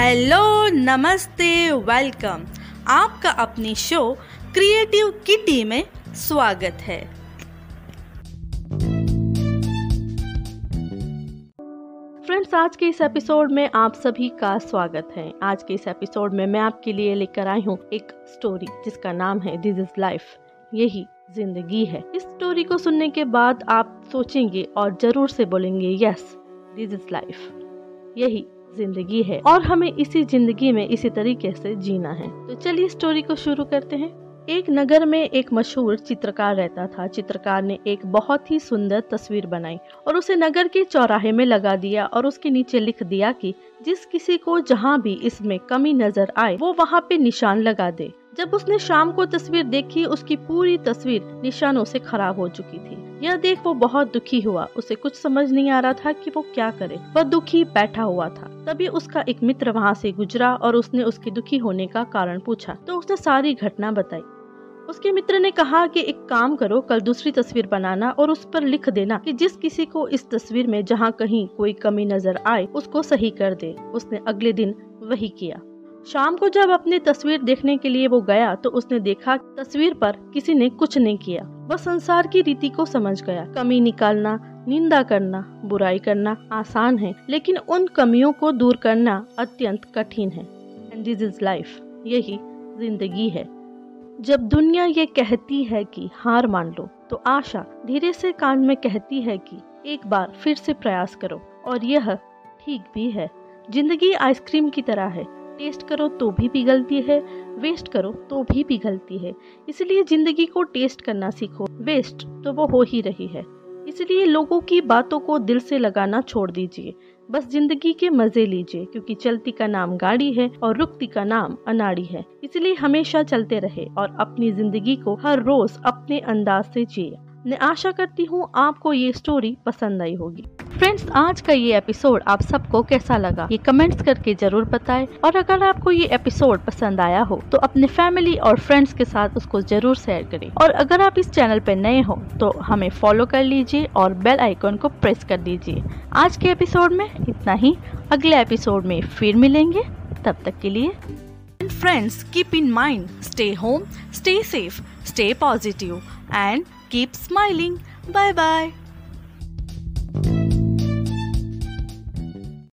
Hello, नमस्ते, welcome. आपका अपनी शो क्रिएटिव किटी में स्वागत है। फ्रेंड्स, आज के इस एपिसोड में आप सभी का स्वागत है। आज के इस एपिसोड में मैं आपके लिए लेकर आई हूँ एक स्टोरी, जिसका नाम है दिस इज़ लाइफ यही ज़िंदगी है। इस स्टोरी को सुनने के बाद आप सोचेंगे और ज़रूर से बोलेंगे यस दिस इज़ लाइफ यही ज़िंदगी है और हमें इसी ज़िंदगी में इसी तरीके से जीना है। तो चलिए स्टोरी को शुरू करते हैं। एक नगर में एक मशहूर चित्रकार रहता था। चित्रकार ने एक बहुत ही सुंदर तस्वीर बनाई और उसे नगर के चौराहे में लगा दिया और उसके नीचे लिख दिया कि जिस किसी को जहाँ भी इसमें कमी नज़र आए, वो वहाँ पे निशान लगा दे। जब उसने शाम को तस्वीर देखी, उसकी पूरी तस्वीर निशानों से खराब हो चुकी थी। यह देख वो बहुत दुखी हुआ। उसे कुछ समझ नहीं आ रहा था कि वो क्या करे। वह दुखी बैठा हुआ था। तभी उसका एक मित्र वहाँ से गुजरा और उसने उसके दुखी होने का कारण पूछा। तो उसने सारी घटना बताई। उसके मित्र ने कहा कि एक काम करो, कल दूसरी तस्वीर बनाना और उस पर लिख देना कि जिस किसी को इस तस्वीर में जहाँ कहीं कोई कमी नज़र आए, उसको सही कर दे। उसने अगले दिन वही किया। शाम को जब अपनी तस्वीर देखने के लिए वो गया तो उसने देखा तस्वीर पर किसी ने कुछ नहीं किया। वह संसार की रीति को समझ गया। कमी निकालना, निंदा करना, बुराई करना आसान है, लेकिन उन कमियों को दूर करना अत्यंत कठिन है। एंड दिस इज़ लाइफ यही ज़िंदगी है। जब दुनिया ये कहती है कि हार मान लो तो आशा धीरे से कान में कहती है कि एक बार फिर से प्रयास करो। और यह ठीक भी है। ज़िंदगी आइसक्रीम की तरह है। टेस्ट करो तो भी पिघलती है वेस्ट करो तो भी पिघलती है। इसलिए ज़िंदगी को टेस्ट करना सीखो वेस्ट तो वो हो ही रही है। इसलिए लोगों की बातों को दिल से लगाना छोड़ दीजिए। बस ज़िंदगी के मज़े लीजिए, क्योंकि चलती का नाम गाड़ी है और रुकती का नाम अनाड़ी है। इसलिए हमेशा चलते रहे और अपनी ज़िंदगी को हर रोज अपने अंदाज से जिए। मैं आशा करती हूँ आपको ये स्टोरी पसंद आई होगी। फ्रेंड्स आज का ये एपिसोड आप सबको कैसा लगा? ये कमेंट्स करके ज़रूर बताएँ। और अगर आपको ये एपिसोड पसंद आया हो तो अपने फैमिली और फ्रेंड्स के साथ उसको ज़रूर शेयर करें। और अगर आप इस चैनल पर नए हो तो हमें फॉलो कर लीजिए और बेल आइकॉन को प्रेस कर दीजिए। आज के एपिसोड में इतना ही। अगले एपिसोड में फिर मिलेंगे। तब तक के लिए friends keep in mind stay home stay safe stay positive and keep smiling. Bye bye